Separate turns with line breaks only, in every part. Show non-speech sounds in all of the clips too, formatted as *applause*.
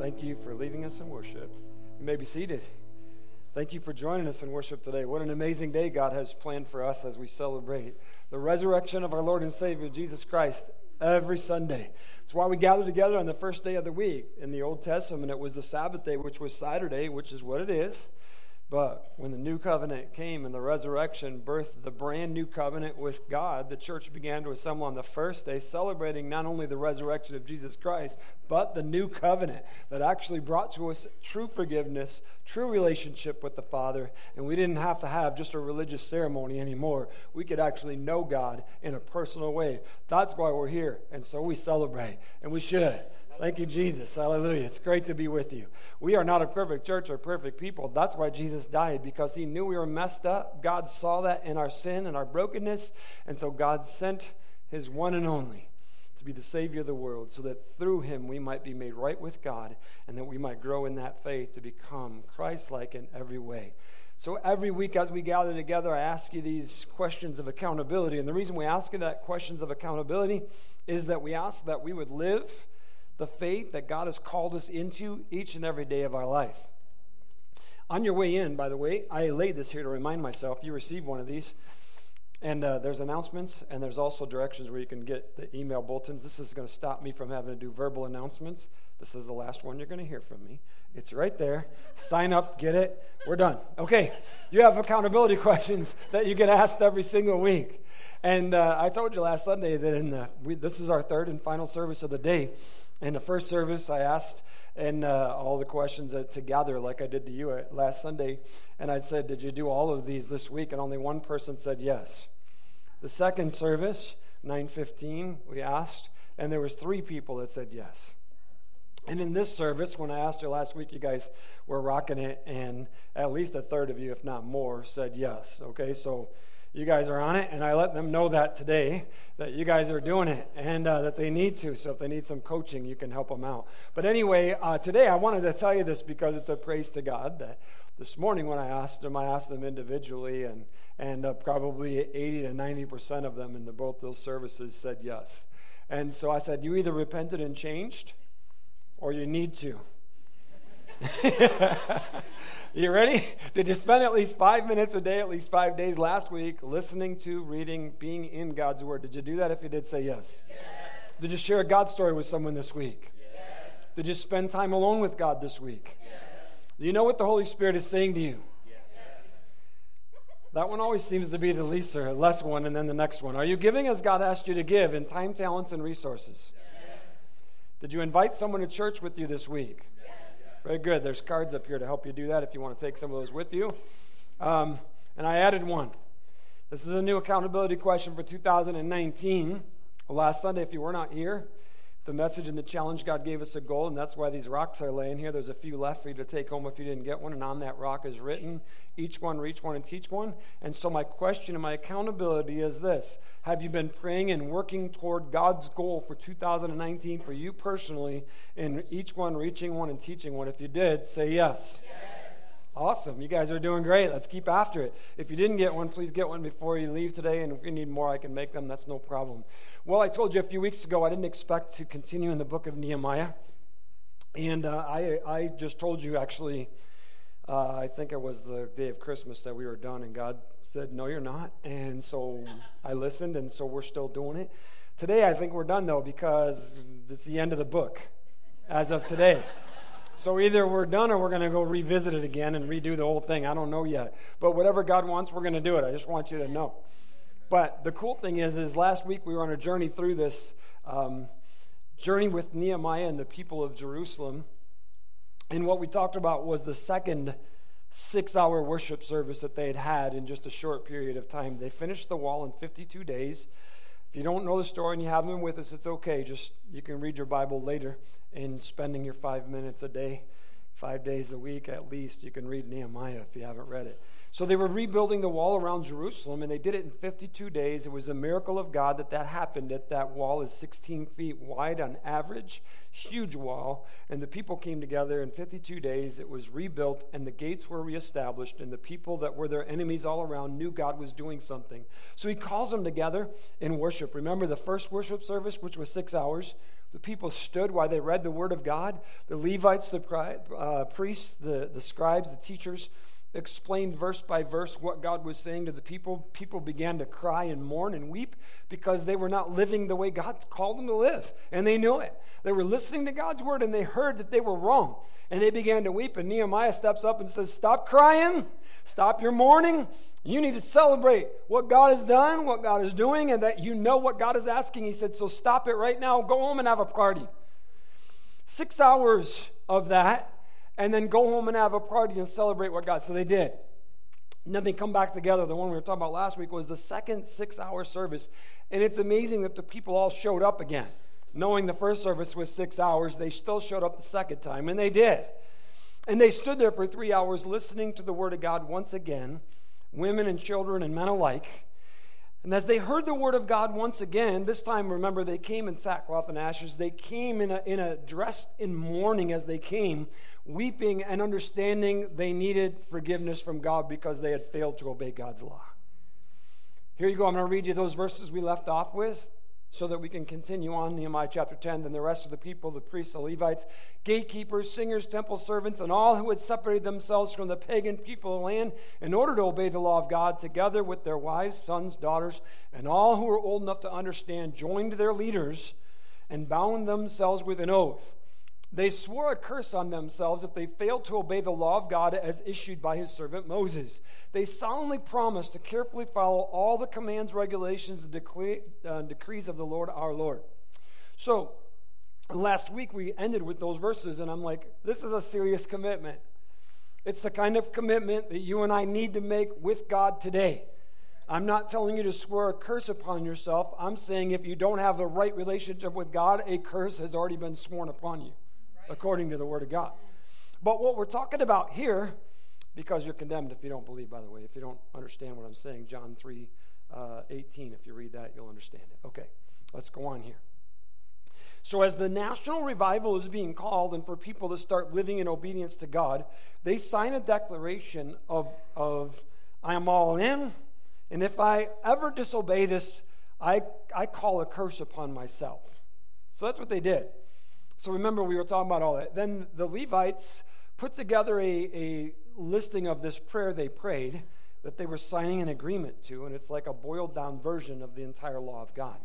Thank you for leading us in worship. You may be seated. Thank you for joining us in worship today. What an amazing day God has planned for us as we celebrate the resurrection of our Lord and Savior, Jesus Christ, every Sunday. It's why we gather together on the first day of the week. In the Old Testament, it was the Sabbath day, which was Saturday, which is what it is. But when the new covenant came and the resurrection birthed the brand new covenant with God, the church began to assemble on the first day, celebrating not only the resurrection of Jesus Christ, but the new covenant that actually brought to us true forgiveness, true relationship with the Father. And we didn't have to have just a religious ceremony anymore. We could actually know God in a personal way. That's why we're here. And so we celebrate, and we should. Thank you, Jesus. Hallelujah. It's great to be with you. We are not a perfect church or perfect people. That's why Jesus died, because he knew we were messed up. God saw that in our sin and our brokenness. And so God sent his one and only to be the Savior of the world, so that through him we might be made right with God and that we might grow in that faith to become Christ like in every way. So every week as we gather together, I ask you these questions of accountability. And the reason we ask you that questions of accountability is that we ask that we would live the faith that God has called us into each and every day of our life. On your way in, by the way, I laid this here to remind myself. You received one of these. And uh, there's announcements, and there's also directions where you can get the email bulletins. This is going to stop me from having to do verbal announcements. This is the last one you're going to hear from me. It's right there. Sign up, get it. We're done. Okay, you have accountability *laughs* questions that you get asked every single week. And uh, I told you last Sunday that in the, we, this is our third and final service of the day. In the first service, I asked and uh, all the questions together, like I did to you uh, last Sunday, and I said, "Did you do all of these this week?" And only one person said yes. The second service, 9:15, we asked, and there was three people that said yes. And in this service, when I asked you last week, you guys were rocking it, and at least a third of you, if not more, said yes. Okay, so you guys are on it, and I let them know that today that you guys are doing it and uh, that they need to. So if they need some coaching, you can help them out. But anyway, uh, today I wanted to tell you this because it's a praise to God that this morning when I asked them, I asked them individually, and and uh, probably 80 to 90 percent of them in the, both those services said yes. And so I said, you either repented and changed, or you need to. *laughs* You ready? Did you spend at least five minutes a day, at least five days last week, listening to, reading, being in God's Word? Did you do that if you did, say yes? yes. Did you share a God story with someone this week? Yes. Did you spend time alone with God this week? Yes. Do you know what the Holy Spirit is saying to you? That one always seems to be the least or less one, and then the next one. Are you giving as God asked you to give in time, talents, and resources? Did you invite someone to church with you this week? Very good. There's cards up here to help you do that if you want to take some of those with you. Um, and I added one. This is a new accountability question for 2019. Last Sunday, if you were not here, the message and the challenge, God gave us a goal, and that's why these rocks are laying here. There's a few left for you to take home if you didn't get one, and on that rock is written, each one, reach one, and teach one. And so, my question and my accountability is this Have you been praying and working toward God's goal for 2019 for you personally, in each one, reaching one, and teaching one? If you did, say yes. yes. Awesome. You guys are doing great. Let's keep after it. If you didn't get one, please get one before you leave today. And if you need more, I can make them. That's no problem. Well, I told you a few weeks ago I didn't expect to continue in the book of Nehemiah. And uh, I, I just told you, actually, uh, I think it was the day of Christmas that we were done. And God said, No, you're not. And so I listened, and so we're still doing it. Today, I think we're done, though, because it's the end of the book as of today. So either we're done or we're going to go revisit it again and redo the whole thing. I don't know yet. But whatever God wants, we're going to do it. I just want you to know. But the cool thing is, is last week we were on a journey through this um, journey with Nehemiah and the people of Jerusalem. And what we talked about was the second six hour worship service that they had had in just a short period of time. They finished the wall in 52 days. If you don't know the story and you haven't been with us, it's okay. Just you can read your Bible later and spending your five minutes a day, five days a week at least. You can read Nehemiah if you haven't read it. So they were rebuilding the wall around Jerusalem, and they did it in 52 days. It was a miracle of God that that happened. That that wall is 16 feet wide on average, huge wall. And the people came together in 52 days. It was rebuilt, and the gates were reestablished. And the people that were their enemies all around knew God was doing something. So he calls them together in worship. Remember the first worship service, which was six hours, The people stood while they read the word of God. The Levites, the uh, priests, the, the scribes, the teachers explained verse by verse what God was saying to the people. People began to cry and mourn and weep because they were not living the way God called them to live. And they knew it. They were listening to God's word and they heard that they were wrong. And they began to weep. And Nehemiah steps up and says, Stop crying. Stop your mourning. You need to celebrate what God has done, what God is doing, and that you know what God is asking. He said, So stop it right now. Go home and have a party. Six hours of that, and then go home and have a party and celebrate what God. So they did. And then they come back together. The one we were talking about last week was the second six hour service. And it's amazing that the people all showed up again. Knowing the first service was six hours, they still showed up the second time, and they did. And they stood there for three hours listening to the word of God once again, women and children and men alike. And as they heard the word of God once again, this time, remember, they came in sackcloth and ashes. They came in a, in a dressed in mourning as they came, weeping and understanding they needed forgiveness from God because they had failed to obey God's law. Here you go. I'm going to read you those verses we left off with so that we can continue on Nehemiah chapter 10. Then the rest of the people, the priests, the Levites, gatekeepers, singers, temple servants, and all who had separated themselves from the pagan people of the land in order to obey the law of God, together with their wives, sons, daughters, and all who were old enough to understand, joined their leaders and bound themselves with an oath they swore a curse on themselves if they failed to obey the law of God as issued by his servant Moses. They solemnly promised to carefully follow all the commands, regulations, and decree, uh, decrees of the Lord our Lord. So, last week we ended with those verses, and I'm like, this is a serious commitment. It's the kind of commitment that you and I need to make with God today. I'm not telling you to swear a curse upon yourself. I'm saying if you don't have the right relationship with God, a curse has already been sworn upon you according to the Word of God. But what we're talking about here, because you're condemned if you don't believe, by the way, if you don't understand what I'm saying, John 3 uh, 18, if you read that, you'll understand it. Okay, let's go on here. So, as the national revival is being called, and for people to start living in obedience to God, they sign a declaration of, of I am all in, and if I ever disobey this, I, I call a curse upon myself. So that's what they did. So remember, we were talking about all that. Then the Levites put together a, a listing of this prayer they prayed that they were signing an agreement to, and it's like a boiled down version of the entire law of God.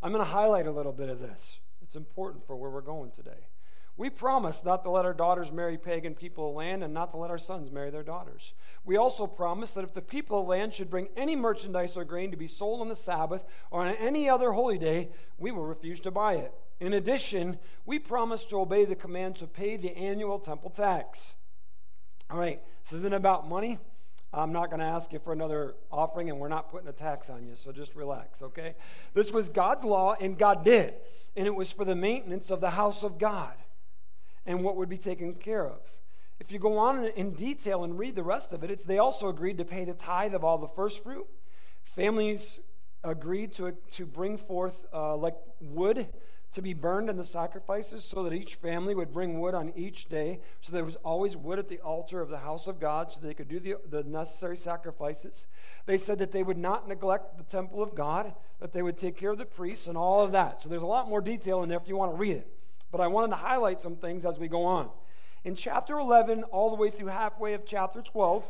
I'm going to highlight a little bit of this. It's important for where we're going today. We promise not to let our daughters marry pagan people of land and not to let our sons marry their daughters. We also promise that if the people of land should bring any merchandise or grain to be sold on the Sabbath or on any other holy day, we will refuse to buy it. In addition, we promise to obey the command to pay the annual temple tax. All right, this isn't about money. I'm not going to ask you for another offering, and we're not putting a tax on you, so just relax, okay? This was God's law, and God did. And it was for the maintenance of the house of God and what would be taken care of. If you go on in detail and read the rest of it, it's they also agreed to pay the tithe of all the first fruit. Families agreed to, to bring forth uh, like wood to be burned in the sacrifices so that each family would bring wood on each day. So there was always wood at the altar of the house of God so they could do the, the necessary sacrifices. They said that they would not neglect the temple of God, that they would take care of the priests and all of that. So there's a lot more detail in there if you want to read it. But I wanted to highlight some things as we go on. In chapter 11, all the way through halfway of chapter 12,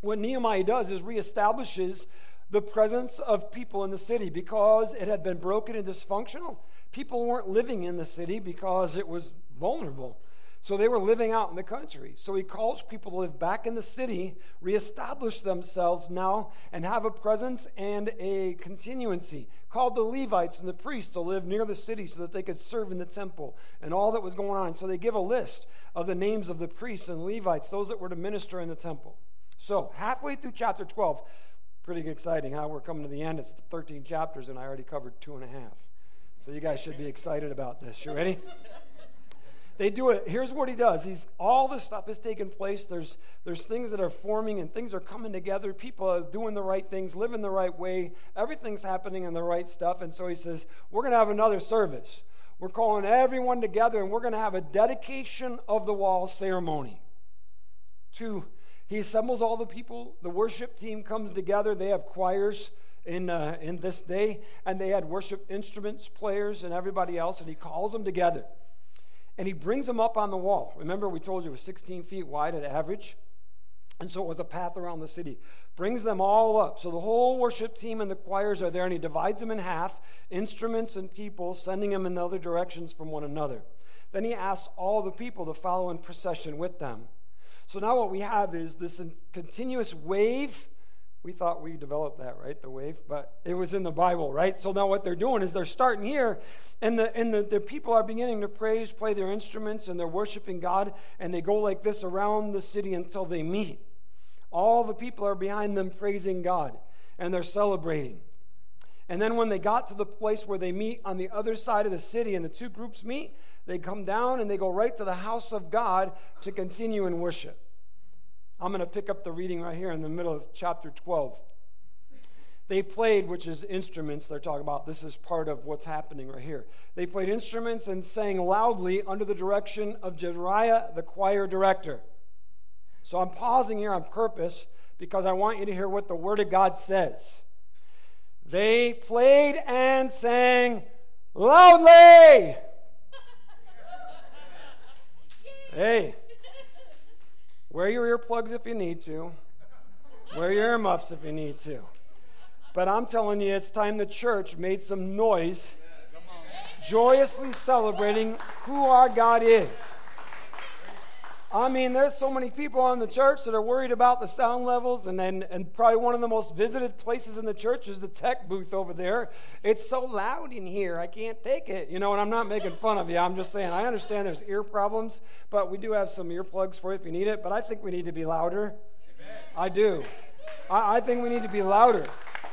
what Nehemiah does is reestablishes the presence of people in the city because it had been broken and dysfunctional people weren't living in the city because it was vulnerable. So they were living out in the country. So he calls people to live back in the city, reestablish themselves now, and have a presence and a continuancy. Called the Levites and the priests to live near the city so that they could serve in the temple and all that was going on. So they give a list of the names of the priests and Levites, those that were to minister in the temple. So halfway through chapter 12, pretty exciting how we're coming to the end. It's 13 chapters, and I already covered two and a half. So you guys should be excited about this. You ready? they do it. Here's what he does. He's all this stuff is taking place. There's there's things that are forming and things are coming together. People are doing the right things, living the right way. Everything's happening in the right stuff. And so he says, We're gonna have another service. We're calling everyone together and we're gonna have a dedication of the wall ceremony. To he assembles all the people, the worship team comes together, they have choirs in, uh, in this day. And they had worship instruments, players, and everybody else. And he calls them together. And he brings them up on the wall. Remember, we told you it was 16 feet wide at average. And so it was a path around the city. Brings them all up. So the whole worship team and the choirs are there, and he divides them in half instruments and people, sending them in other directions from one another. Then he asks all the people to follow in procession with them. So now what we have is this continuous wave. We thought we developed that, right? The wave, but it was in the Bible, right? So now what they're doing is they're starting here, and the and the, the people are beginning to praise, play their instruments, and they're worshiping God, and they go like this around the city until they meet. All the people are behind them praising God, and they're celebrating. And then when they got to the place where they meet on the other side of the city and the two groups meet, they come down and they go right to the house of God to continue in worship. I'm going to pick up the reading right here in the middle of chapter 12. They played, which is instruments they're talking about. This is part of what's happening right here. They played instruments and sang loudly under the direction of Jezrahiah, the choir director. So I'm pausing here on purpose because I want you to hear what the Word of God says. They played and sang loudly. *laughs* Hey, wear your earplugs if you need to, wear your earmuffs if you need to. But I'm telling you, it's time the church made some noise, joyously celebrating who our God is. I mean, there's so many people in the church that are worried about the sound levels, and, and, and probably one of the most visited places in the church is the tech booth over there. It's so loud in here, I can't take it. You know, and I'm not making fun of you. I'm just saying, I understand there's ear problems, but we do have some earplugs for you if you need it. But I think we need to be louder. Amen. I do. I, I think we need to be louder.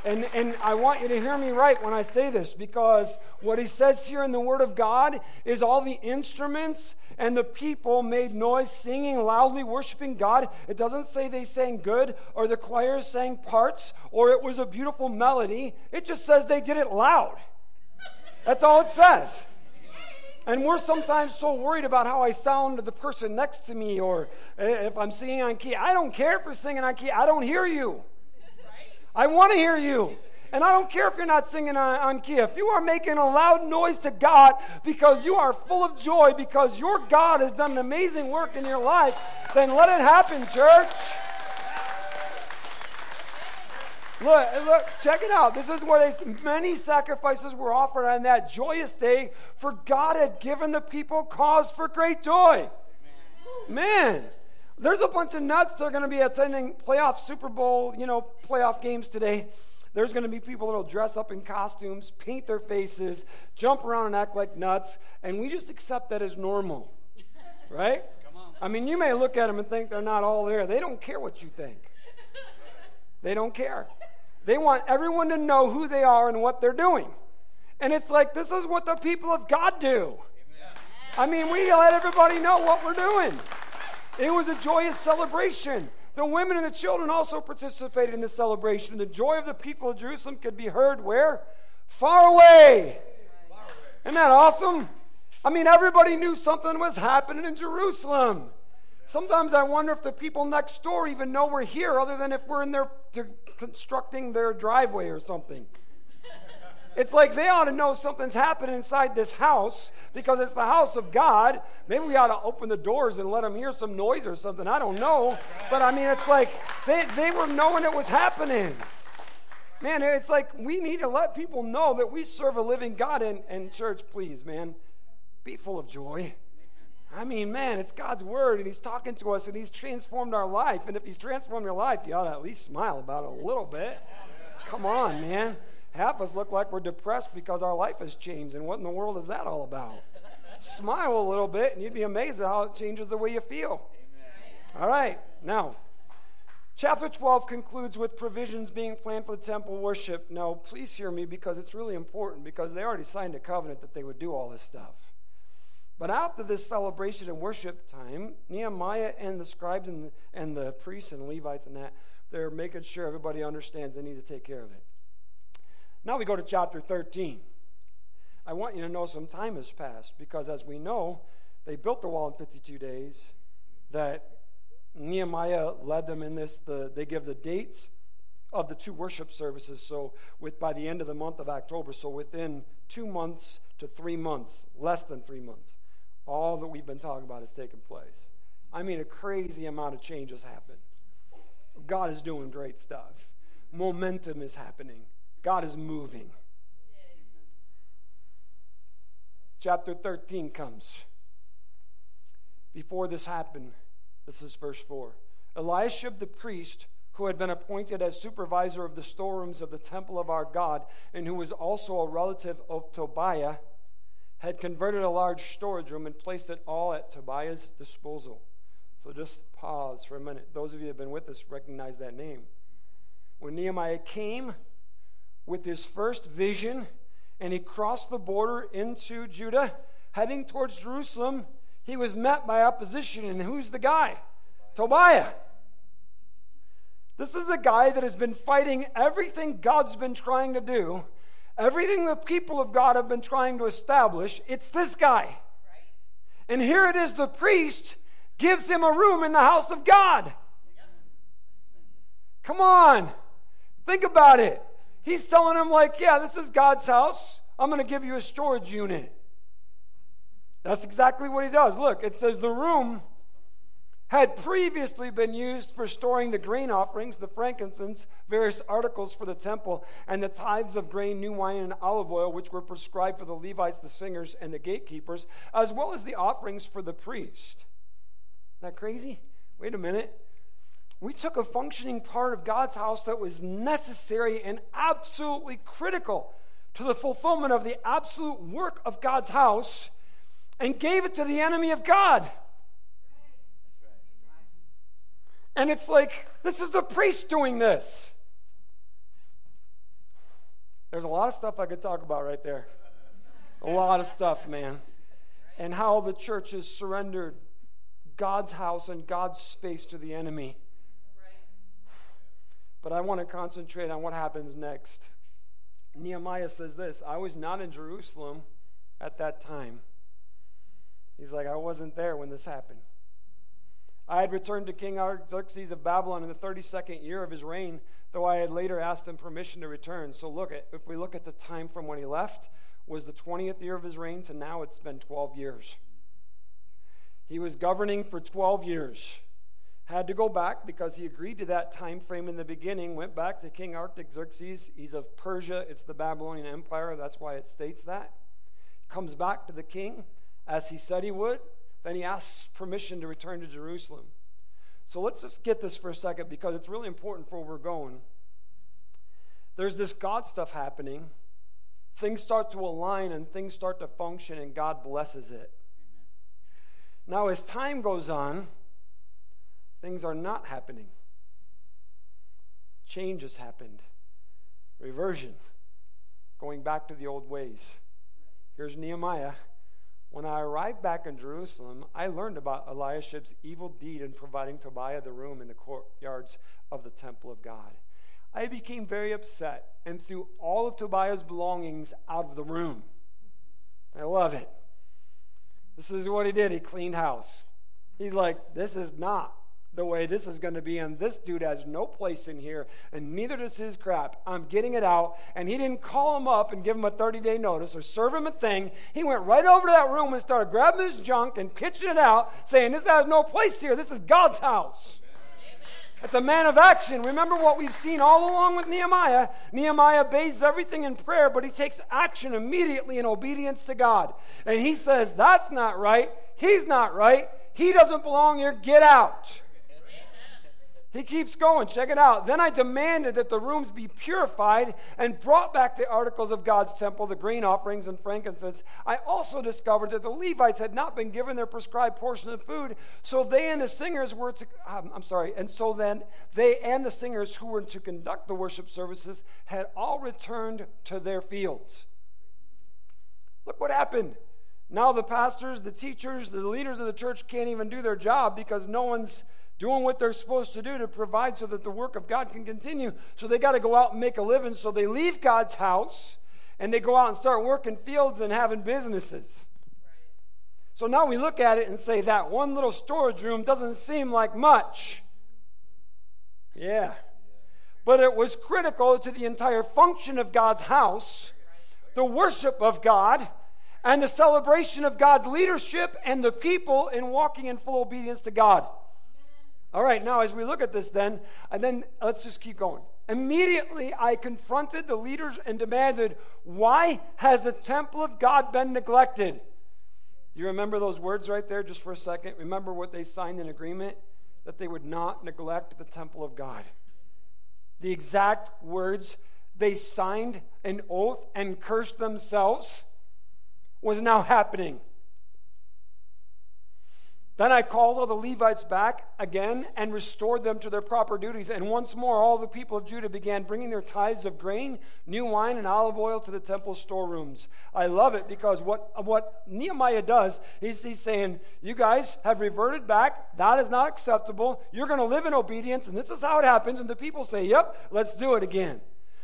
And, and I want you to hear me right when I say this because what he says here in the Word of God is all the instruments and the people made noise, singing loudly, worshiping God. It doesn't say they sang good or the choir sang parts or it was a beautiful melody. It just says they did it loud. That's all it says. And we're sometimes so worried about how I sound to the person next to me or eh, if I'm singing on key. I don't care for singing on key, I don't hear you. I want to hear you. And I don't care if you're not singing on, on key. If you are making a loud noise to God because you are full of joy, because your God has done an amazing work in your life, then let it happen, church. Look, look, check it out. This is where they, many sacrifices were offered on that joyous day, for God had given the people cause for great joy. Man, there's a bunch of nuts that are going to be attending playoff Super Bowl, you know, playoff games today. There's going to be people that will dress up in costumes, paint their faces, jump around and act like nuts, and we just accept that as normal. Right? I mean, you may look at them and think they're not all there. They don't care what you think. They don't care. They want everyone to know who they are and what they're doing. And it's like, this is what the people of God do. I mean, we let everybody know what we're doing. It was a joyous celebration. The women and the children also participated in the celebration. The joy of the people of Jerusalem could be heard where? Far away. Isn't that awesome? I mean, everybody knew something was happening in Jerusalem. Sometimes I wonder if the people next door even know we're here, other than if we're in there constructing their driveway or something. It's like they ought to know something's happening inside this house because it's the house of God. Maybe we ought to open the doors and let them hear some noise or something. I don't know. But I mean, it's like they, they were knowing it was happening. Man, it's like we need to let people know that we serve a living God. And church, please, man, be full of joy. I mean, man, it's God's word, and He's talking to us, and He's transformed our life. And if He's transformed your life, you ought to at least smile about it a little bit. Come on, man half of us look like we're depressed because our life has changed. And what in the world is that all about? *laughs* Smile a little bit, and you'd be amazed at how it changes the way you feel. Amen. All right, now, chapter 12 concludes with provisions being planned for the temple worship. Now, please hear me because it's really important because they already signed a covenant that they would do all this stuff. But after this celebration and worship time, Nehemiah and the scribes and the, and the priests and Levites and that, they're making sure everybody understands they need to take care of it. Now we go to chapter 13. I want you to know some time has passed because, as we know, they built the wall in 52 days. That Nehemiah led them in this. The, they give the dates of the two worship services. So, with by the end of the month of October, so within two months to three months, less than three months, all that we've been talking about has taken place. I mean, a crazy amount of change has happened. God is doing great stuff. Momentum is happening. God is moving. Chapter 13 comes. Before this happened, this is verse 4. Eliashib the priest who had been appointed as supervisor of the storerooms of the temple of our God, and who was also a relative of Tobiah, had converted a large storage room and placed it all at Tobiah's disposal. So just pause for a minute. Those of you who have been with us recognize that name. When Nehemiah came with his first vision and he crossed the border into Judah, heading towards Jerusalem, he was met by opposition. And who's the guy? Tobiah. This is the guy that has been fighting everything God's been trying to do, everything the people of God have been trying to establish. It's this guy. And here it is the priest gives him a room in the house of God. Come on. Think about it. He's telling him, like, yeah, this is God's house. I'm going to give you a storage unit. That's exactly what he does. Look, it says the room had previously been used for storing the grain offerings, the frankincense, various articles for the temple, and the tithes of grain, new wine, and olive oil, which were prescribed for the Levites, the singers, and the gatekeepers, as well as the offerings for the priest. Isn't that crazy? Wait a minute. We took a functioning part of God's house that was necessary and absolutely critical to the fulfillment of the absolute work of God's house and gave it to the enemy of God. And it's like, this is the priest doing this. There's a lot of stuff I could talk about right there. A lot of stuff, man. And how the church has surrendered God's house and God's space to the enemy. But I want to concentrate on what happens next. Nehemiah says this I was not in Jerusalem at that time. He's like, I wasn't there when this happened. I had returned to King Artaxerxes of Babylon in the 32nd year of his reign, though I had later asked him permission to return. So look at if we look at the time from when he left was the 20th year of his reign to now it's been 12 years. He was governing for 12 years. Had to go back because he agreed to that time frame in the beginning, went back to King Artaxerxes. He's of Persia, it's the Babylonian Empire, that's why it states that. Comes back to the king as he said he would. Then he asks permission to return to Jerusalem. So let's just get this for a second because it's really important for where we're going. There's this God stuff happening. Things start to align and things start to function, and God blesses it. Now, as time goes on, things are not happening. Change has happened. Reversion. Going back to the old ways. Here's Nehemiah when I arrived back in Jerusalem, I learned about Eliashib's evil deed in providing Tobiah the room in the courtyards of the temple of God. I became very upset and threw all of Tobiah's belongings out of the room. I love it. This is what he did. He cleaned house. He's like, this is not the way this is going to be, and this dude has no place in here, and neither does his crap. I'm getting it out. And he didn't call him up and give him a 30 day notice or serve him a thing. He went right over to that room and started grabbing his junk and pitching it out, saying, This has no place here. This is God's house. It's a man of action. Remember what we've seen all along with Nehemiah. Nehemiah bathes everything in prayer, but he takes action immediately in obedience to God. And he says, That's not right. He's not right. He doesn't belong here. Get out. He keeps going. Check it out. Then I demanded that the rooms be purified and brought back the articles of God's temple, the grain offerings and frankincense. I also discovered that the Levites had not been given their prescribed portion of food, so they and the singers were to, um, I'm sorry, and so then they and the singers who were to conduct the worship services had all returned to their fields. Look what happened. Now the pastors, the teachers, the leaders of the church can't even do their job because no one's doing what they're supposed to do to provide so that the work of God can continue. So they got to go out and make a living. So they leave God's house and they go out and start working fields and having businesses. So now we look at it and say that one little storage room doesn't seem like much. Yeah. but it was critical to the entire function of God's house, the worship of God, and the celebration of God's leadership and the people in walking in full obedience to God. All right, now as we look at this, then, and then let's just keep going. Immediately, I confronted the leaders and demanded, Why has the temple of God been neglected? Do you remember those words right there just for a second? Remember what they signed in agreement? That they would not neglect the temple of God. The exact words they signed an oath and cursed themselves was now happening. Then I called all the Levites back again and restored them to their proper duties. And once more, all the people of Judah began bringing their tithes of grain, new wine, and olive oil to the temple storerooms. I love it because what, what Nehemiah does is he's saying, You guys have reverted back. That is not acceptable. You're going to live in obedience, and this is how it happens. And the people say, Yep, let's do it again.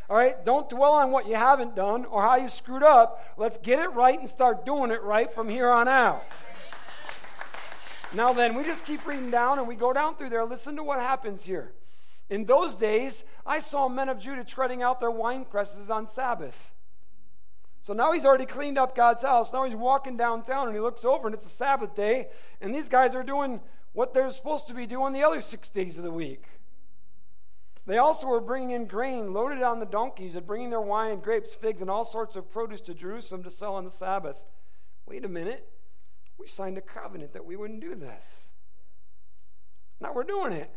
All right, don't dwell on what you haven't done or how you screwed up. Let's get it right and start doing it right from here on out. Now, then, we just keep reading down and we go down through there. Listen to what happens here. In those days, I saw men of Judah treading out their wine presses on Sabbath. So now he's already cleaned up God's house. Now he's walking downtown and he looks over and it's a Sabbath day, and these guys are doing what they're supposed to be doing the other six days of the week. They also were bringing in grain loaded on the donkeys and bringing their wine, grapes, figs, and all sorts of produce to Jerusalem to sell on the Sabbath. Wait a minute. We signed a covenant that we wouldn't do this. Now we're doing it.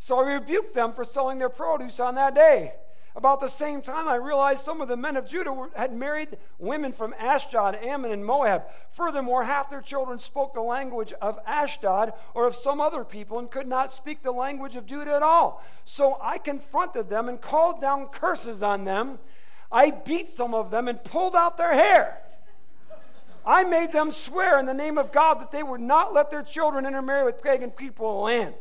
So I rebuked them for selling their produce on that day. About the same time, I realized some of the men of Judah had married women from Ashdod, Ammon, and Moab. Furthermore, half their children spoke the language of Ashdod or of some other people and could not speak the language of Judah at all. So I confronted them and called down curses on them. I beat some of them and pulled out their hair. I made them swear in the name of God that they would not let their children intermarry with pagan people in the land.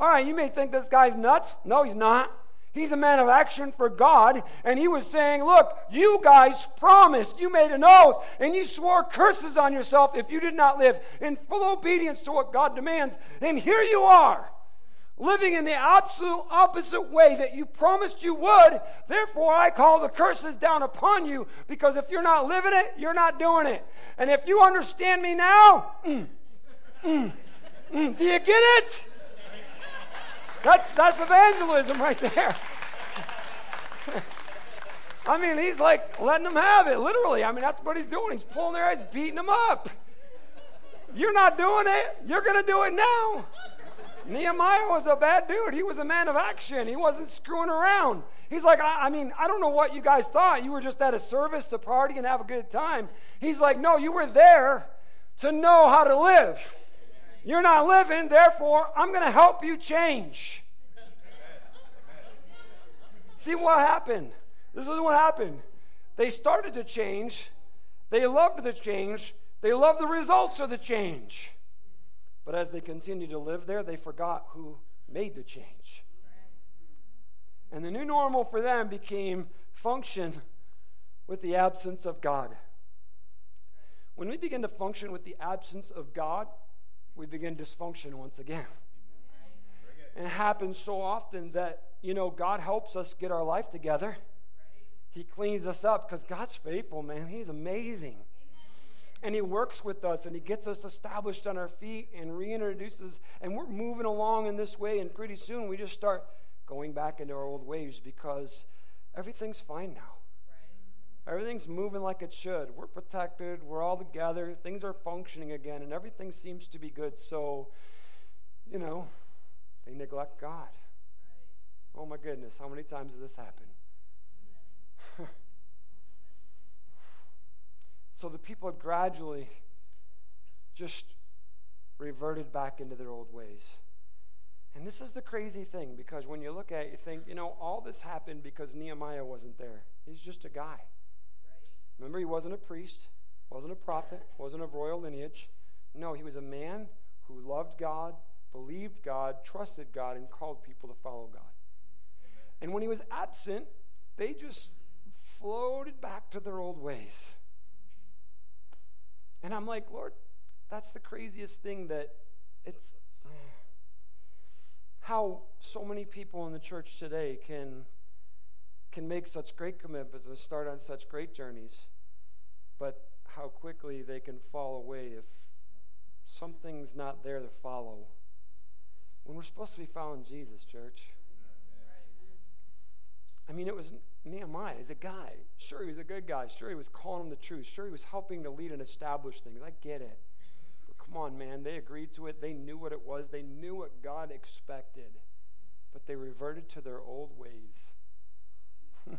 All right, you may think this guy's nuts. No, he's not. He's a man of action for God, and he was saying, Look, you guys promised, you made an oath, and you swore curses on yourself if you did not live in full obedience to what God demands. And here you are living in the absolute opposite way that you promised you would. Therefore, I call the curses down upon you because if you're not living it, you're not doing it. And if you understand me now, *clears throat* mm, mm, mm, do you get it? That's, that's evangelism right there. *laughs* I mean, he's like letting them have it, literally. I mean, that's what he's doing. He's pulling their eyes, beating them up. You're not doing it. You're going to do it now. Nehemiah was a bad dude. He was a man of action. He wasn't screwing around. He's like, I, I, mean, I don't know what you guys thought. You were just at a service to party and have a good time. He's like, no, you were there to know how to live. You're not living, therefore, I'm going to help you change. See what happened? This is what happened. They started to change. They loved the change. They loved the results of the change. But as they continued to live there, they forgot who made the change. And the new normal for them became function with the absence of God. When we begin to function with the absence of God, we begin dysfunction once again. And it happens so often that, you know, God helps us get our life together. He cleans us up because God's faithful, man. He's amazing and He works with us and He gets us established on our feet and reintroduces, and we're moving along in this way. And pretty soon we just start going back into our old ways because everything's fine now. Everything's moving like it should. We're protected. We're all together. Things are functioning again, and everything seems to be good. So, you know, they neglect God. Oh my goodness, how many times has this happened? *laughs* So the people had gradually just reverted back into their old ways. And this is the crazy thing because when you look at it, you think, you know, all this happened because Nehemiah wasn't there. He's just a guy. Right. Remember, he wasn't a priest, wasn't a prophet, wasn't of royal lineage. No, he was a man who loved God, believed God, trusted God, and called people to follow God. And when he was absent, they just floated back to their old ways. And I'm like, Lord, that's the craziest thing that it's. *sighs* how so many people in the church today can can make such great commitments and start on such great journeys, but how quickly they can fall away if something's not there to follow. When we're supposed to be following Jesus, church. I mean, it was Nehemiah. is a guy. Sure, he was a good guy. Sure, he was calling them the truth. Sure, he was helping to lead and establish things. I get it. But come on, man. They agreed to it. They knew what it was. They knew what God expected. But they reverted to their old ways. *laughs*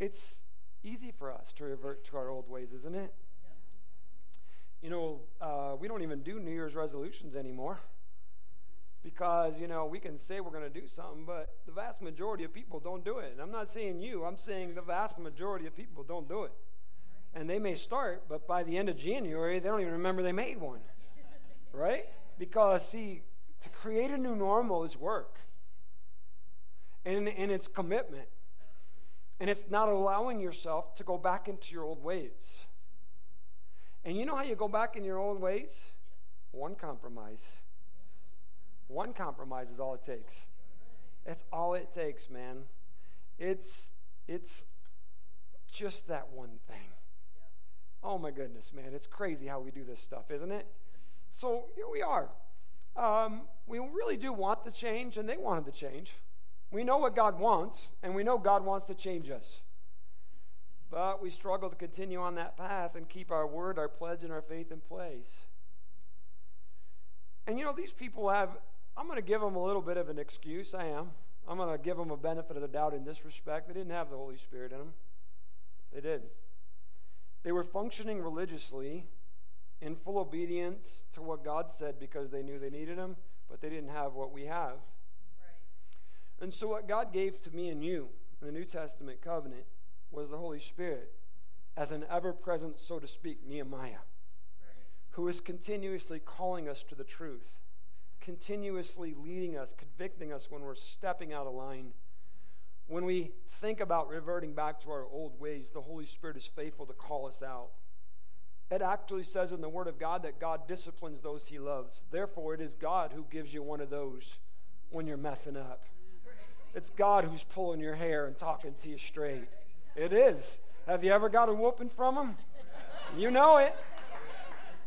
it's easy for us to revert to our old ways, isn't it? You know, uh, we don't even do New Year's resolutions anymore because, you know, we can say we're going to do something, but the vast majority of people don't do it. And I'm not saying you, I'm saying the vast majority of people don't do it. And they may start, but by the end of January, they don't even remember they made one. Right? Because, see, to create a new normal is work, and, and it's commitment. And it's not allowing yourself to go back into your old ways. And you know how you go back in your old ways? One compromise. One compromise is all it takes. That's all it takes, man. It's it's just that one thing. Oh my goodness, man. It's crazy how we do this stuff, isn't it? So here we are. Um, we really do want the change, and they wanted the change. We know what God wants, and we know God wants to change us. But we struggle to continue on that path and keep our word, our pledge, and our faith in place. And you know, these people have, I'm going to give them a little bit of an excuse. I am. I'm going to give them a benefit of the doubt in this respect. They didn't have the Holy Spirit in them, they didn't. They were functioning religiously in full obedience to what God said because they knew they needed Him, but they didn't have what we have. Right. And so, what God gave to me and you in the New Testament covenant was the Holy Spirit as an ever present, so to speak, Nehemiah, who is continuously calling us to the truth, continuously leading us, convicting us when we're stepping out of line. When we think about reverting back to our old ways, the Holy Spirit is faithful to call us out. It actually says in the Word of God that God disciplines those He loves. Therefore, it is God who gives you one of those when you're messing up. It's God who's pulling your hair and talking to you straight. It is. Have you ever got a whooping from him? You know it.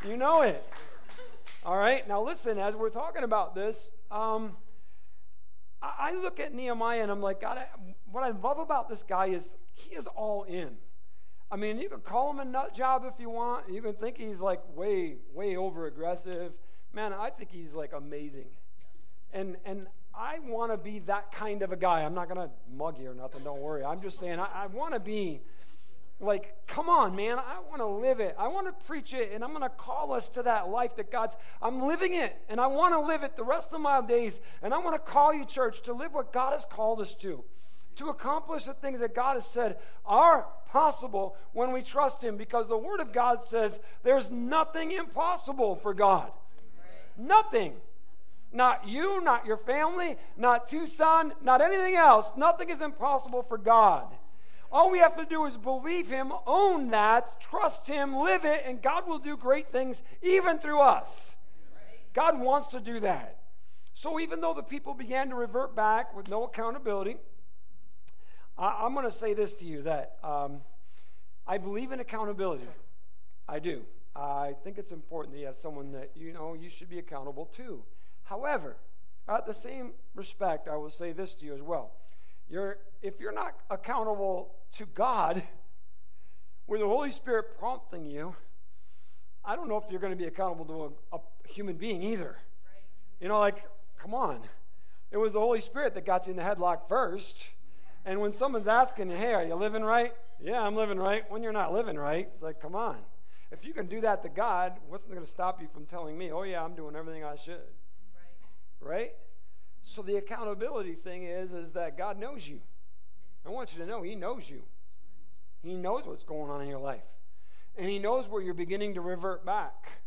You know it. All right. Now, listen, as we're talking about this, um, I, I, look at Nehemiah and I'm like, God, I, what I love about this guy is he is all in. I mean, you could call him a nut job if you want. You can think he's like way, way over aggressive. Man, I think he's like amazing. And and I want to be that kind of a guy. I'm not going to mug you or nothing, don't worry. I'm just saying, I, I want to be like, come on, man, I want to live it. I want to preach it, and I'm going to call us to that life that God's, I'm living it, and I want to live it the rest of my days. And I want to call you, church, to live what God has called us to, to accomplish the things that God has said are possible when we trust Him, because the Word of God says there's nothing impossible for God. Nothing. Not you, not your family, not Tucson, not anything else. Nothing is impossible for God. All we have to do is believe Him, own that, trust Him, live it, and God will do great things even through us. God wants to do that. So even though the people began to revert back with no accountability, I, am going to say this to you that um, I believe in accountability. I do. I think it's important that you have someone that you know you should be accountable to. However, at the same respect, I will say this to you as well. You're, if you're not accountable to God, *laughs* with the Holy Spirit prompting you, I don't know if you're going to be accountable to a, a human being either. Right. You know, like, come on. It was the Holy Spirit that got you in the headlock first. And when someone's asking you, hey, are you living right? Yeah, I'm living right. When you're not living right, it's like, come on. If you can do that to God, what's going to stop you from telling me, oh, yeah, I'm doing everything I should? right? So the accountability thing is is that God knows you. I want you to know He knows you. He knows what's going on in your life. And He knows where you're beginning to revert back.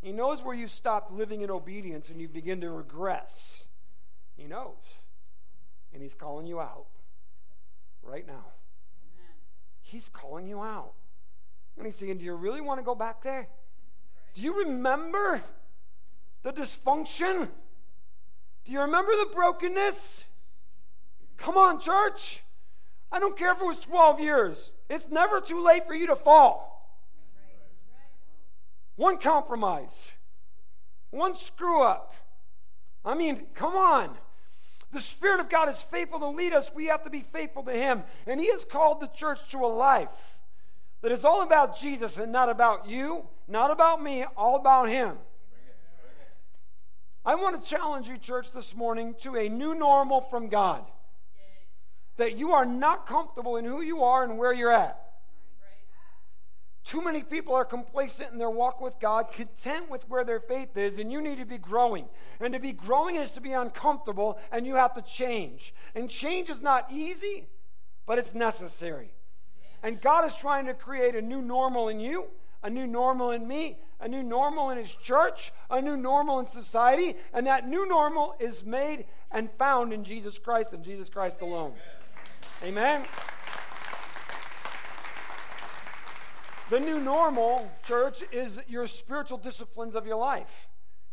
He knows where you stopped living in obedience and you begin to regress. He knows. And He's calling you out right now. He's calling you out. And He's saying, Do you really want to go back there? Do you remember the dysfunction? Do you remember the brokenness? Come on, church. I don't care if it was 12 years. It's never too late for you to fall. One compromise, one screw up. I mean, come on. The Spirit of God is faithful to lead us. We have to be faithful to Him. And He has called the church to a life that is all about Jesus and not about you, not about me, all about Him. I want to challenge you, church, this morning to a new normal from God. That you are not comfortable in who you are and where you're at. Too many people are complacent in their walk with God, content with where their faith is, and you need to be growing. And to be growing is to be uncomfortable, and you have to change. And change is not easy, but it's necessary. And God is trying to create a new normal in you, a new normal in me, a new normal in His church, a new normal in society, and that new normal is made and found in Jesus Christ and Jesus Christ alone. Amen. Amen. The new normal, church, is your spiritual disciplines of your life.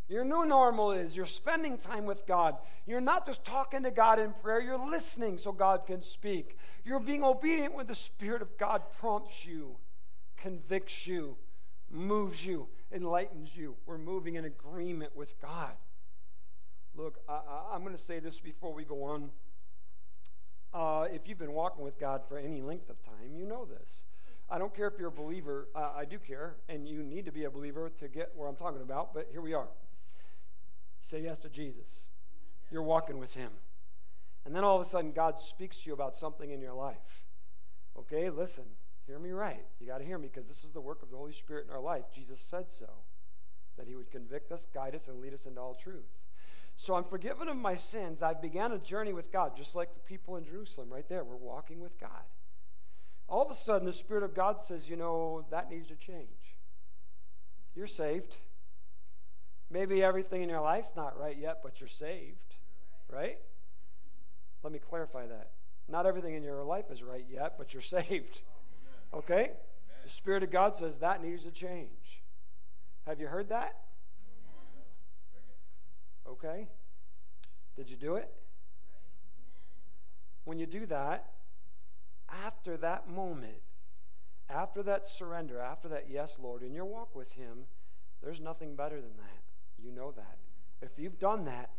Your new normal is you're spending time with God. You're not just talking to God in prayer, you're listening so God can speak. You're being obedient when the Spirit of God prompts you, convicts you, moves you, enlightens you. We're moving in agreement with God. Look, I, am going to say this before we go on. Uh, if you've been walking with God for any length of time, you know this. I don't care if you're a believer, uh, I do care, and you need to be a believer to get where I'm talking about, but here we are. You say yes to Jesus, you're walking with Him. And then all of a sudden, God speaks to you about something in your life. Okay, listen, hear me right. You got to hear me because this is the work of the Holy Spirit in our life. Jesus said so, that He would convict us, guide us, and lead us into all truth. So I'm forgiven of my sins. I began a journey with God, just like the people in Jerusalem, right there. We're walking with God all of a sudden the Spirit of God says, you know, that needs to change. You're saved. Maybe everything in your life's not right yet, but you're saved, right? Let me clarify that. Not everything in your life is right yet, but you're *laughs* saved. Okay? The Spirit of God says that needs to change. Have you heard that? Okay. Did you do it? When you do that, after that moment, after that surrender, after that yes, Lord, in your walk with Him, there's nothing better than that. You know that. If you've done that,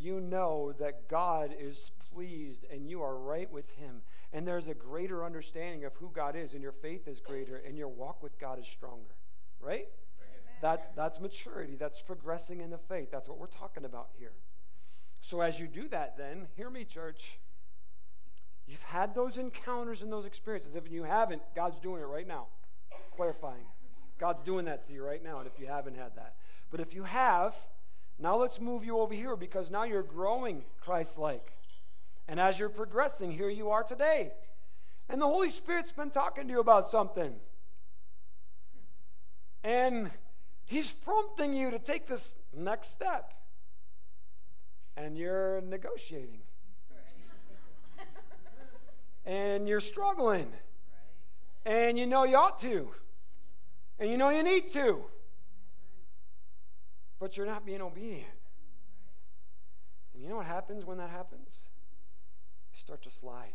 you know that God is pleased and you are right with Him. And there's a greater understanding of who God is, and your faith is greater, and your walk with God is stronger. Right? That's, that's maturity. That's progressing in the faith. That's what we're talking about here. So, as you do that, then, hear me, church. You've had those encounters and those experiences. If you haven't, God's doing it right now. Clarifying. God's doing that to you right now, and if you haven't had that. But if you have, now let's move you over here because now you're growing Christ like. And as you're progressing, here you are today. And the Holy Spirit's been talking to you about something. And He's prompting you to take this next step. And you're negotiating and you're struggling. And you know you ought to. And you know you need to. But you're not being obedient. And you know what happens when that happens? We start to slide.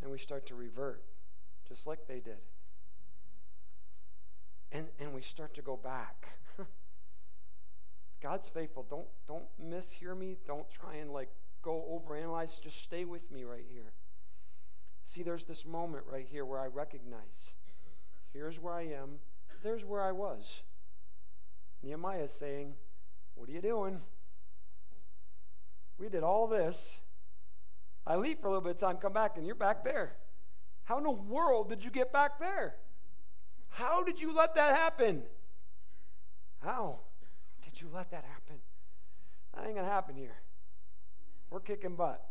And we start to revert, just like they did. And, and we start to go back. *laughs* God's faithful. Don't don't mishear me. Don't try and like go overanalyze. Just stay with me right here. See, there's this moment right here where I recognize here's where I am, there's where I was. Nehemiah is saying, What are you doing? We did all this. I leave for a little bit of time, come back, and you're back there. How in the world did you get back there? How did you let that happen? How did you let that happen? That ain't going to happen here. We're kicking butt.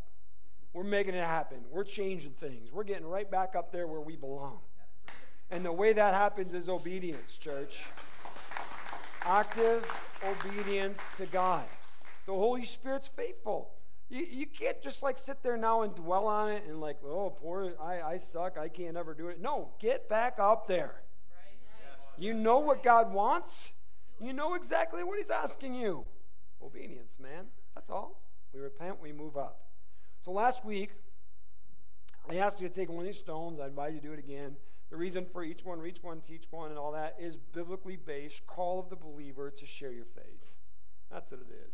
We're making it happen. We're changing things. We're getting right back up there where we belong. And the way that happens is obedience, church. Active obedience to God. The Holy Spirit's faithful. You, you can't just like sit there now and dwell on it and like, oh, poor, I, I suck. I can't ever do it. No, get back up there. You know what God wants. You know exactly what He's asking you. Obedience, man. That's all. We repent, we move up. So last week, I asked you to take one of these stones. I invite you to do it again. The reason for each one, reach one, teach one, and all that is biblically based call of the believer to share your faith. That's what it is.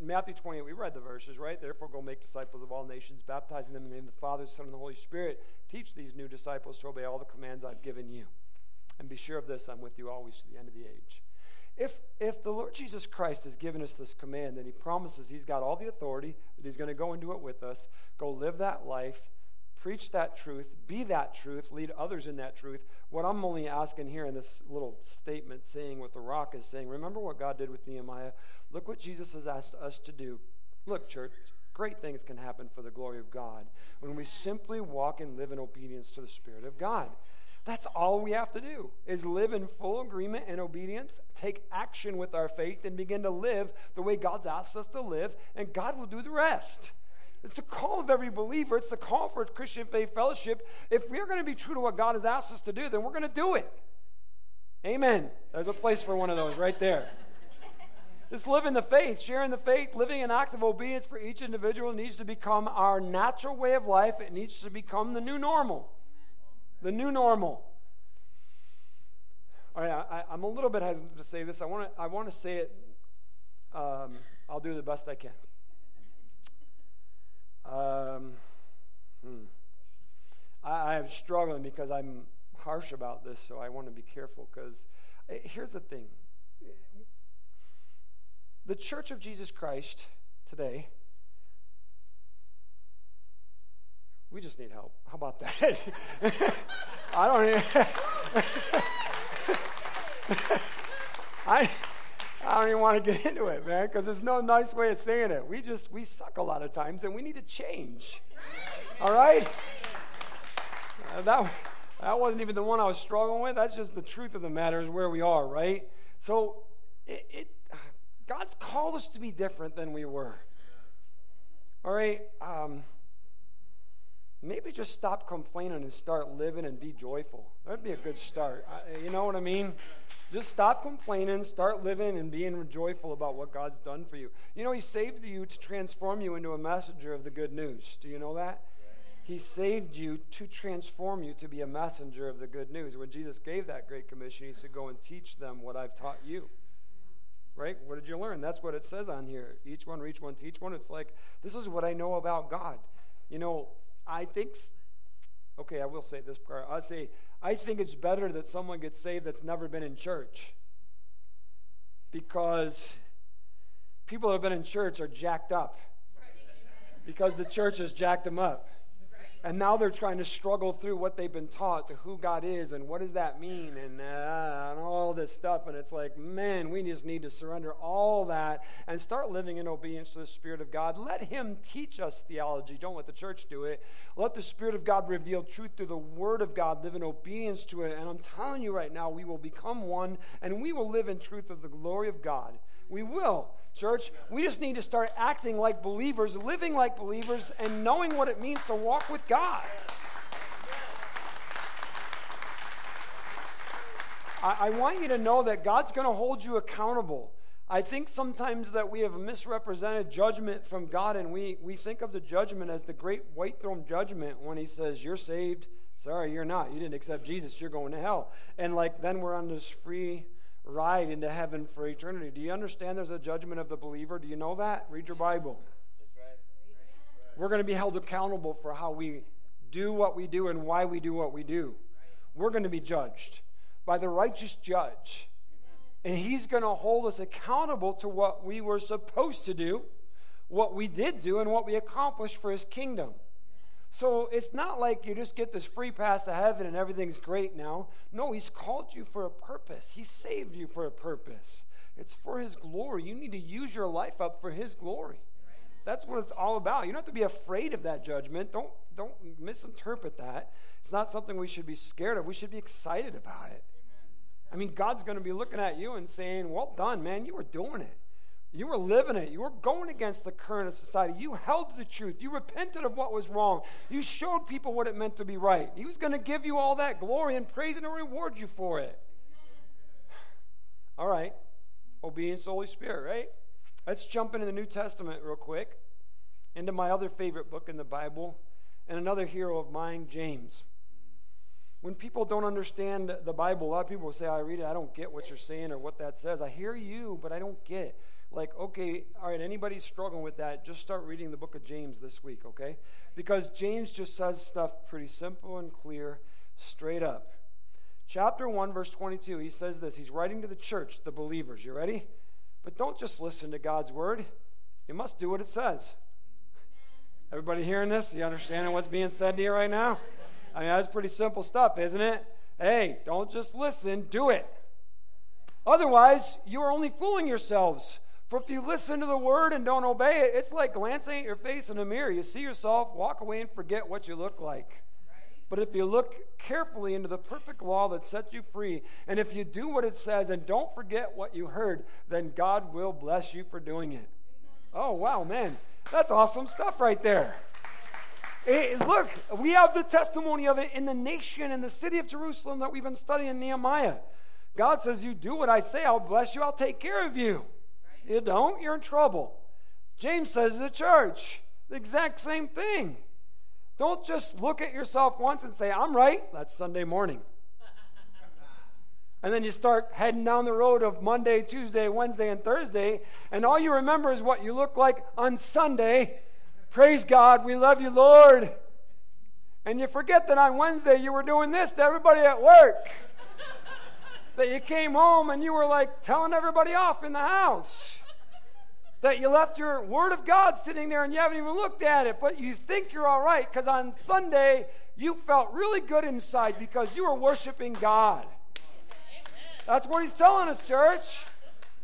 Matthew 28, we read the verses, right? Therefore, go make disciples of all nations, baptizing them in the name of the Father, Son, and the Holy Spirit. Teach these new disciples to obey all the commands I've given you. And be sure of this I'm with you always to the end of the age. If, if the Lord Jesus Christ has given us this command, then he promises he's got all the authority, that he's going to go and do it with us, go live that life, preach that truth, be that truth, lead others in that truth. What I'm only asking here in this little statement saying what the rock is saying, remember what God did with Nehemiah? Look what Jesus has asked us to do. Look, church, great things can happen for the glory of God when we simply walk and live in obedience to the Spirit of God. That's all we have to do is live in full agreement and obedience, take action with our faith, and begin to live the way God's asked us to live, and God will do the rest. It's the call of every believer. It's the call for Christian Faith Fellowship. If we're going to be true to what God has asked us to do, then we're going to do it. Amen. There's a place for one of those right there. Just living the faith, sharing the faith, living in active obedience for each individual needs to become our natural way of life. It needs to become the new normal. The new normal. All right, I, am a little bit hesitant to say this. I want to I want to say it. Um, I'll do the best I can. Um, hmm. I, I'm struggling because I'm harsh about this, so I want to be careful because eh, here's the thing the church of Jesus Christ today, we just need help. How about that? *laughs* I don't. *laughs* I, I don't even want to *laughs* get into it, man, because there's no nice way of saying it. We just, we suck a lot of times and we need to change. All right? Uh, that, that wasn't even the one I was struggling with. That's just the truth of the matter is where we are, right? So it, it God's called us to be different than we were. All right? Um, maybe just stop complaining and start living and be joyful. That'd be a good start. I, you know what I mean? Just stop complaining, start living and being joyful about what God's done for you. You know, He saved you to transform you into a messenger of the good news. Do you know that? He saved you to transform you to be a messenger of the good news. When Jesus gave that great commission, He said, Go and teach them what I've taught you. Right? What did you learn? That's what it says on here. Each one, reach one, teach one. It's like, this is what I know about God. You know, I think, okay, I will say this part. I say, I think it's better that someone gets saved that's never been in church. Because people that have been in church are jacked up. Because the church has jacked them up. And now they're trying to struggle through what they've been taught to who God is and what does that mean and, uh, and all this stuff. And it's like, man, we just need to surrender all that and start living in obedience to the Spirit of God. Let Him teach us theology. Don't let the church do it. Let the Spirit of God reveal truth through the Word of God. Live in obedience to it. And I'm telling you right now, we will become one and we will live in truth of the glory of God. We will. Church, we just need to start acting like believers, living like believers, and knowing what it means to walk with God. I, I want you to know that God's going to hold you accountable. I think sometimes that we have misrepresented judgment from God, and we, we think of the judgment as the great white throne judgment when He says, You're saved. Sorry, you're not. You didn't accept Jesus. You're going to hell. And like then we're on this free ride into heaven for eternity. Do you understand there's a judgment of the believer? Do you know that? Read your Bible. We're going to be held accountable for how we do what we do and why we do what we do. We're going to be judged by the righteous judge. And he's going to hold us accountable to what we were supposed to do, what we did do, and what we accomplished for his kingdom. So it's not like you just get this free pass to heaven and everything's great now. No, He's called you for a purpose, He saved you for a purpose. It's for His glory. You need to use your life up for His glory. That's what it's all about. You don't have to be afraid of that judgment. Don't, don't misinterpret that. It's not something we should be scared of. We should be excited about it. I mean, God's going to be looking at you and saying, Well done, man. You were doing it. You were living it. You were going against the current of society. You held the truth. You repented of what was wrong. You showed people what it meant to be right. He was going to give you all that glory and praise and reward you for it. All right. Obedience Holy Spirit, right? Let's jump into the New Testament real quick, into my other favorite book in the Bible, and another hero of mine, James. When people don't understand the Bible, a lot of people will say, I read it, I don't get what you're saying or what that says. I hear you, but I don't get it. Like, okay, all right, anybody struggling with that, just start reading the book of James this week, okay? Because James just says stuff pretty simple and clear, straight up. Chapter 1, verse 22, he says this. He's writing to the church, the believers. You ready? But don't just listen to God's word, you must do what it says. Everybody hearing this? You understanding what's being said to you right now? I mean, that's pretty simple stuff, isn't it? Hey, don't just listen, do it. Otherwise, you are only fooling yourselves. For if you listen to the word and don't obey it, it's like glancing at your face in a mirror. You see yourself, walk away, and forget what you look like. But if you look carefully into the perfect law that sets you free, and if you do what it says and don't forget what you heard, then God will bless you for doing it. Oh, wow, man. That's awesome stuff right there. Look, we have the testimony of it in the nation, in the city of Jerusalem that we've been studying Nehemiah. God says, You do what I say, I'll bless you, I'll take care of you. You don't, you're in trouble. James says to the church, the exact same thing. Don't just look at yourself once and say, I'm right. That's Sunday morning. And then you start heading down the road of Monday, Tuesday, Wednesday, and Thursday, and all you remember is what you look like on Sunday Praise God, we love you, Lord. And you forget that on Wednesday you were doing this to everybody at work. that you came home and you were like telling everybody off in the house. That you left your Word of God sitting there and you haven't even looked at it, but you think you're all right because on Sunday you felt really good inside because you were worshiping God. That's what he's telling us, church.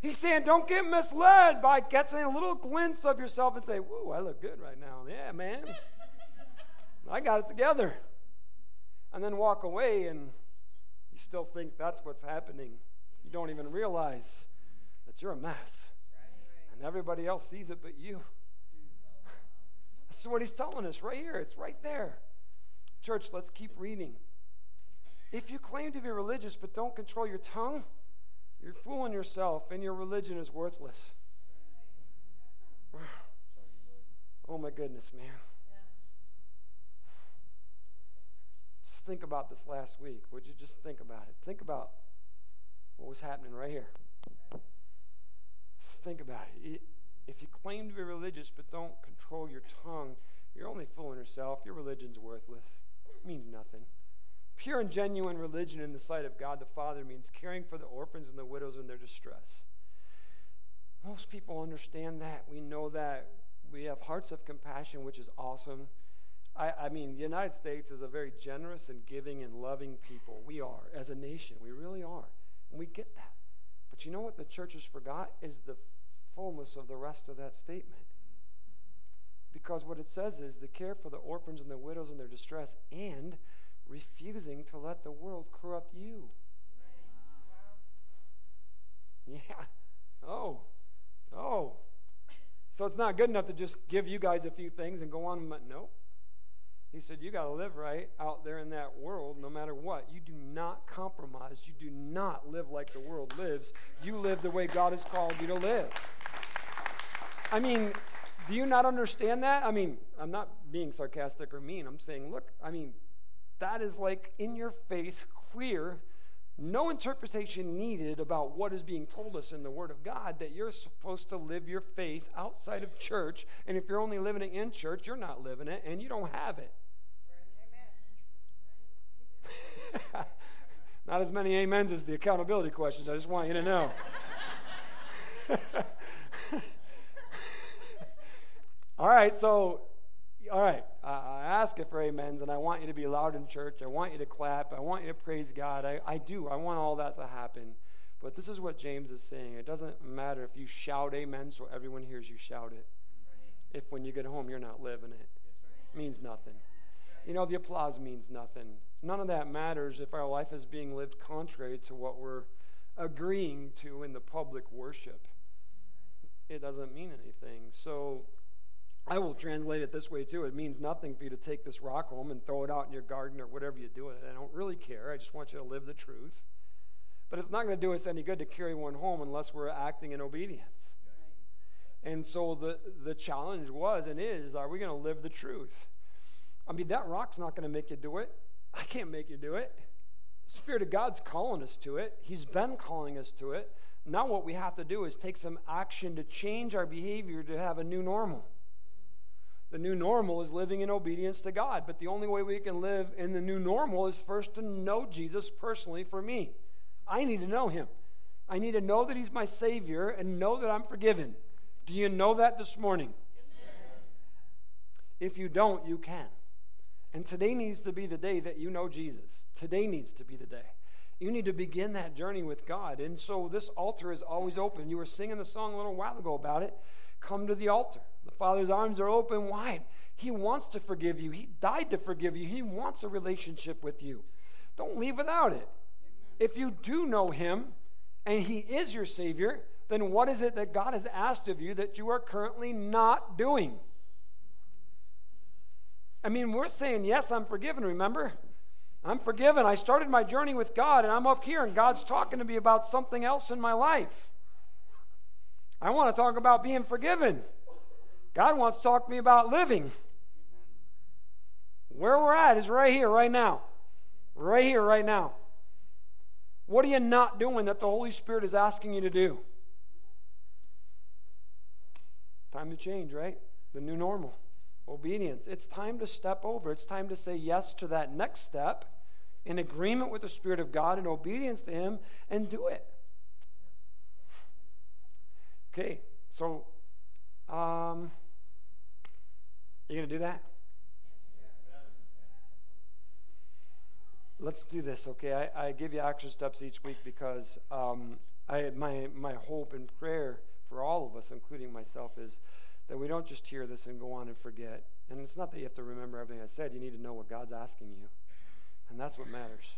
He's saying, don't get misled by getting a little glimpse of yourself and say, Whoa, I look good right now. Yeah, man. I got it together. And then walk away and you still think that's what's happening. You don't even realize that you're a mess. And everybody else sees it but you. This is what he's telling us right here. It's right there. Church, let's keep reading. If you claim to be religious but don't control your tongue, you're fooling yourself, and your religion is worthless. *sighs* Oh my goodness, man. Just think about this last week. Would you just think about it? Think about what was happening right here. Think about it. If you claim to be religious but don't control your tongue, you're only fooling yourself. Your religion's worthless. It means nothing. Pure and genuine religion in the sight of God the Father means caring for the orphans and the widows in their distress. Most people understand that. We know that. We have hearts of compassion, which is awesome. I, I, mean, the United States is a very generous and giving and loving people. We are, as a nation. We really are. And we get that. But you know what the church has forgot is the fullness of the rest of that statement. Because what it says is the care for the orphans and the widows in their distress and refusing to let the world corrupt you. Yeah. Oh. Oh. So it's not good enough to just give you guys a few things and go on. But no. He said, You got to live right out there in that world no matter what. You do not compromise. You do not live like the world lives. You live the way God has called you to live. I mean, do you not understand that? I mean, I'm not being sarcastic or mean. I'm saying, look, I mean, that is like in your face, clear, no interpretation needed about what is being told us in the Word of God that you're supposed to live your faith outside of church. And if you're only living it in church, you're not living it and you don't have it. *laughs* not as many amens as the accountability questions. I just want you to know. *laughs* All right, so all right, I ask it for amens, and I want you to be loud in church. I want you to clap. I want you to praise God. I, I do. I want all that to happen. But this is what James is saying. It doesn't matter if you shout amen so everyone hears you shout it. Right. If when you get home you're not living it, it means nothing. You know, the applause means nothing. None of that matters if our life is being lived contrary to what we're agreeing to in the public worship. It doesn't mean anything. So I will translate it this way too. It means nothing for you to take this rock home and throw it out in your garden or whatever you do with it. I don't really care. I just want you to live the truth. But it's not going to do us any good to carry one home unless we're acting in obedience. And so the, the challenge was and is are we going to live the truth? I mean, that rock's not going to make you do it. I can't make you do it. The Spirit of God's calling us to it, He's been calling us to it. Now, what we have to do is take some action to change our behavior to have a new normal. The new normal is living in obedience to God. But the only way we can live in the new normal is first to know Jesus personally for me. I need to know Him. I need to know that He's my Savior and know that I'm forgiven. Do you know that this morning? If you don't, you can. And today needs to be the day that you know Jesus. Today needs to be the day. You need to begin that journey with God. And so this altar is always open. You were singing the song a little while ago about it. Come to the altar. The Father's arms are open wide. He wants to forgive you. He died to forgive you. He wants a relationship with you. Don't leave without it. If you do know Him and He is your Savior, then what is it that God has asked of you that you are currently not doing? I mean, we're saying, yes, I'm forgiven, remember? I'm forgiven. I started my journey with God, and I'm up here, and God's talking to me about something else in my life. I want to talk about being forgiven. God wants to talk to me about living. Where we're at is right here, right now. Right here, right now. What are you not doing that the Holy Spirit is asking you to do? Time to change, right? The new normal. Obedience. It's time to step over. It's time to say yes to that next step in agreement with the Spirit of God and obedience to Him and do it. Okay, so um, you going to do that? Let's do this, okay? I, I give you action steps each week because um, I, my, my hope and prayer for all of us, including myself, is that we don't just hear this and go on and forget. And it's not that you have to remember everything I said, you need to know what God's asking you. And that's what matters.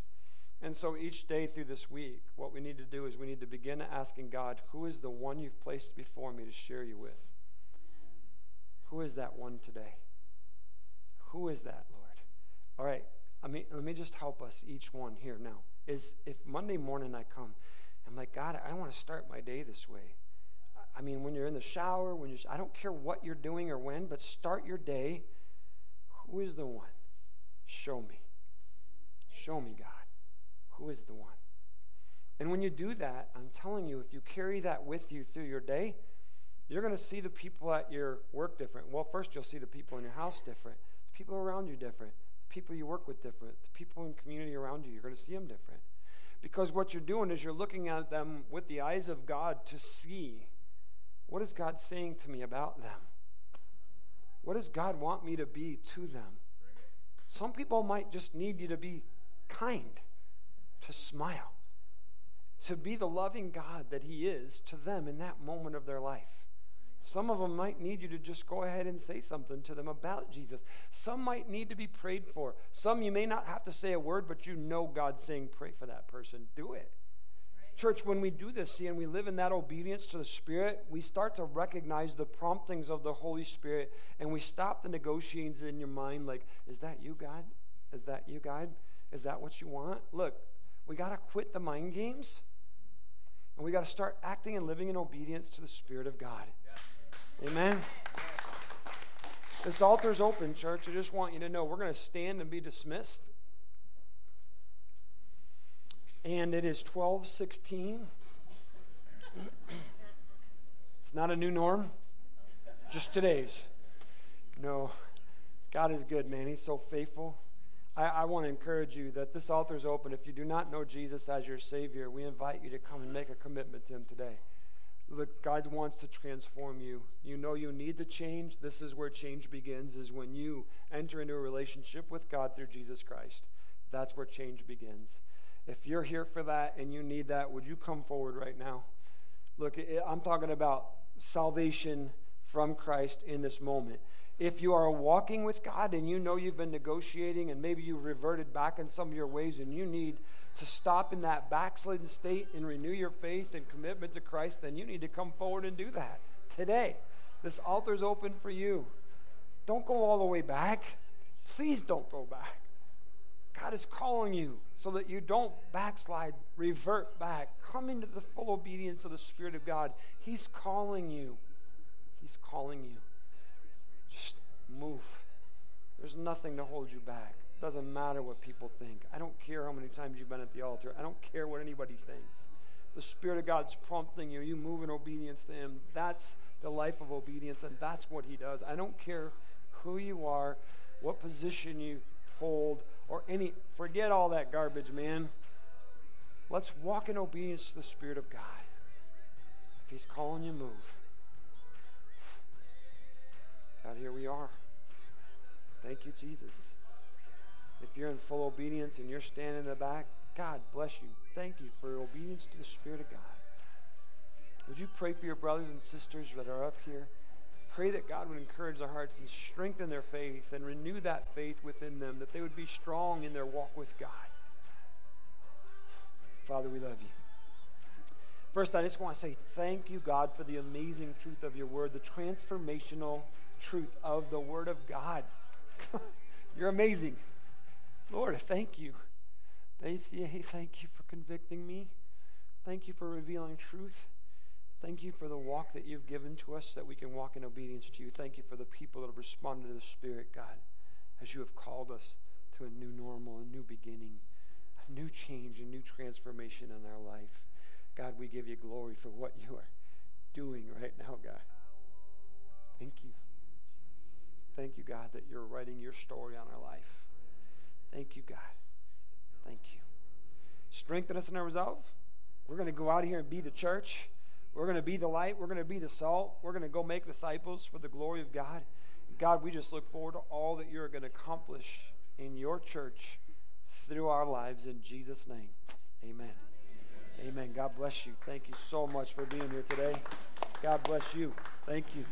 And so each day through this week, what we need to do is we need to begin asking God, who is the one you've placed before me to share you with? Who is that one today? Who is that, Lord? All right, I mean, let me just help us, each one here now. Is if Monday morning I come, I'm like, God, I want to start my day this way. I mean, when you're in the shower, when you're, I don't care what you're doing or when, but start your day. Who is the one? Show me. Show me, God. Who is the one? And when you do that, I'm telling you, if you carry that with you through your day, you're going to see the people at your work different. Well, first, you'll see the people in your house different, the people around you different, the people you work with different, the people in community around you, you're going to see them different. Because what you're doing is you're looking at them with the eyes of God to see what is God saying to me about them? What does God want me to be to them? Some people might just need you to be kind, to smile, to be the loving God that He is to them in that moment of their life. Some of them might need you to just go ahead and say something to them about Jesus. Some might need to be prayed for. Some you may not have to say a word, but you know God's saying, pray for that person. Do it. Church, when we do this, see, and we live in that obedience to the Spirit, we start to recognize the promptings of the Holy Spirit, and we stop the negotiations in your mind like, is that you, God? Is that you, God? Is that what you want? Look, we got to quit the mind games, and we got to start acting and living in obedience to the Spirit of God. Amen. This altar is open, church. I just want you to know we're going to stand and be dismissed and it is 1216. it's not a new norm, just today's. No, God is good, man. He's so faithful. I, I want to encourage you that this altar is open. If you do not know Jesus as your Savior, we invite you to come and make a commitment to Him today. Look, God wants to transform you. You know you need to change. This is where change begins, is when you enter into a relationship with God through Jesus Christ. That's where change begins. If you're here for that and you need that, would you come forward right now? Look, I'm talking about salvation from Christ in this moment. If you are walking with God and you know you've been negotiating and maybe you've reverted back in some of your ways and you need to stop in that backslidden state and renew your faith and commitment to Christ, then you need to come forward and do that today. This altar is open for you. Don't go all the way back. Please don't go back. God is calling you so that you don't backslide, revert back. Come into the full obedience of the Spirit of God. He's calling you. He's calling you. Just move. There's nothing to hold you back. Doesn't matter what people think. I don't care how many times you've been at the altar. I don't care what anybody thinks. The Spirit of God's prompting you. You move in obedience to Him. That's the life of obedience, and that's what He does. I don't care who you are, what position you hold, or any. Forget all that garbage, man. Let's walk in obedience to the Spirit of God. If He's calling you, move. God, here we are. Thank you, Jesus. If you're in full obedience and you're standing in the back, God bless you. Thank you for your obedience to the Spirit of God. Would you pray for your brothers and sisters that are up here? Pray that God would encourage their hearts and strengthen their faith and renew that faith within them, that they would be strong in their walk with God. Father, we love you. First, I just want to say thank you, God, for the amazing truth of your word, the transformational truth of the word of God. *laughs* You're amazing. Lord, I thank you. Thank you for convicting me. Thank you for revealing truth. Thank you for the walk that you've given to us that we can walk in obedience to you. Thank you for the people that have responded to the Spirit, God, as you have called us to a new normal, a new beginning, a new change, a new transformation in our life. God, we give you glory for what you are doing right now, God. Thank you. Thank you, God, that you're writing your story on our life. Thank you, God. Thank you. Strengthen us in our resolve. We're going to go out here and be the church. We're going to be the light. We're going to be the salt. We're going to go make disciples for the glory of God. God, we just look forward to all that you're going to accomplish in your church through our lives in Jesus' name. Amen. Amen. God bless you. Thank you so much for being here today. God bless you. Thank you.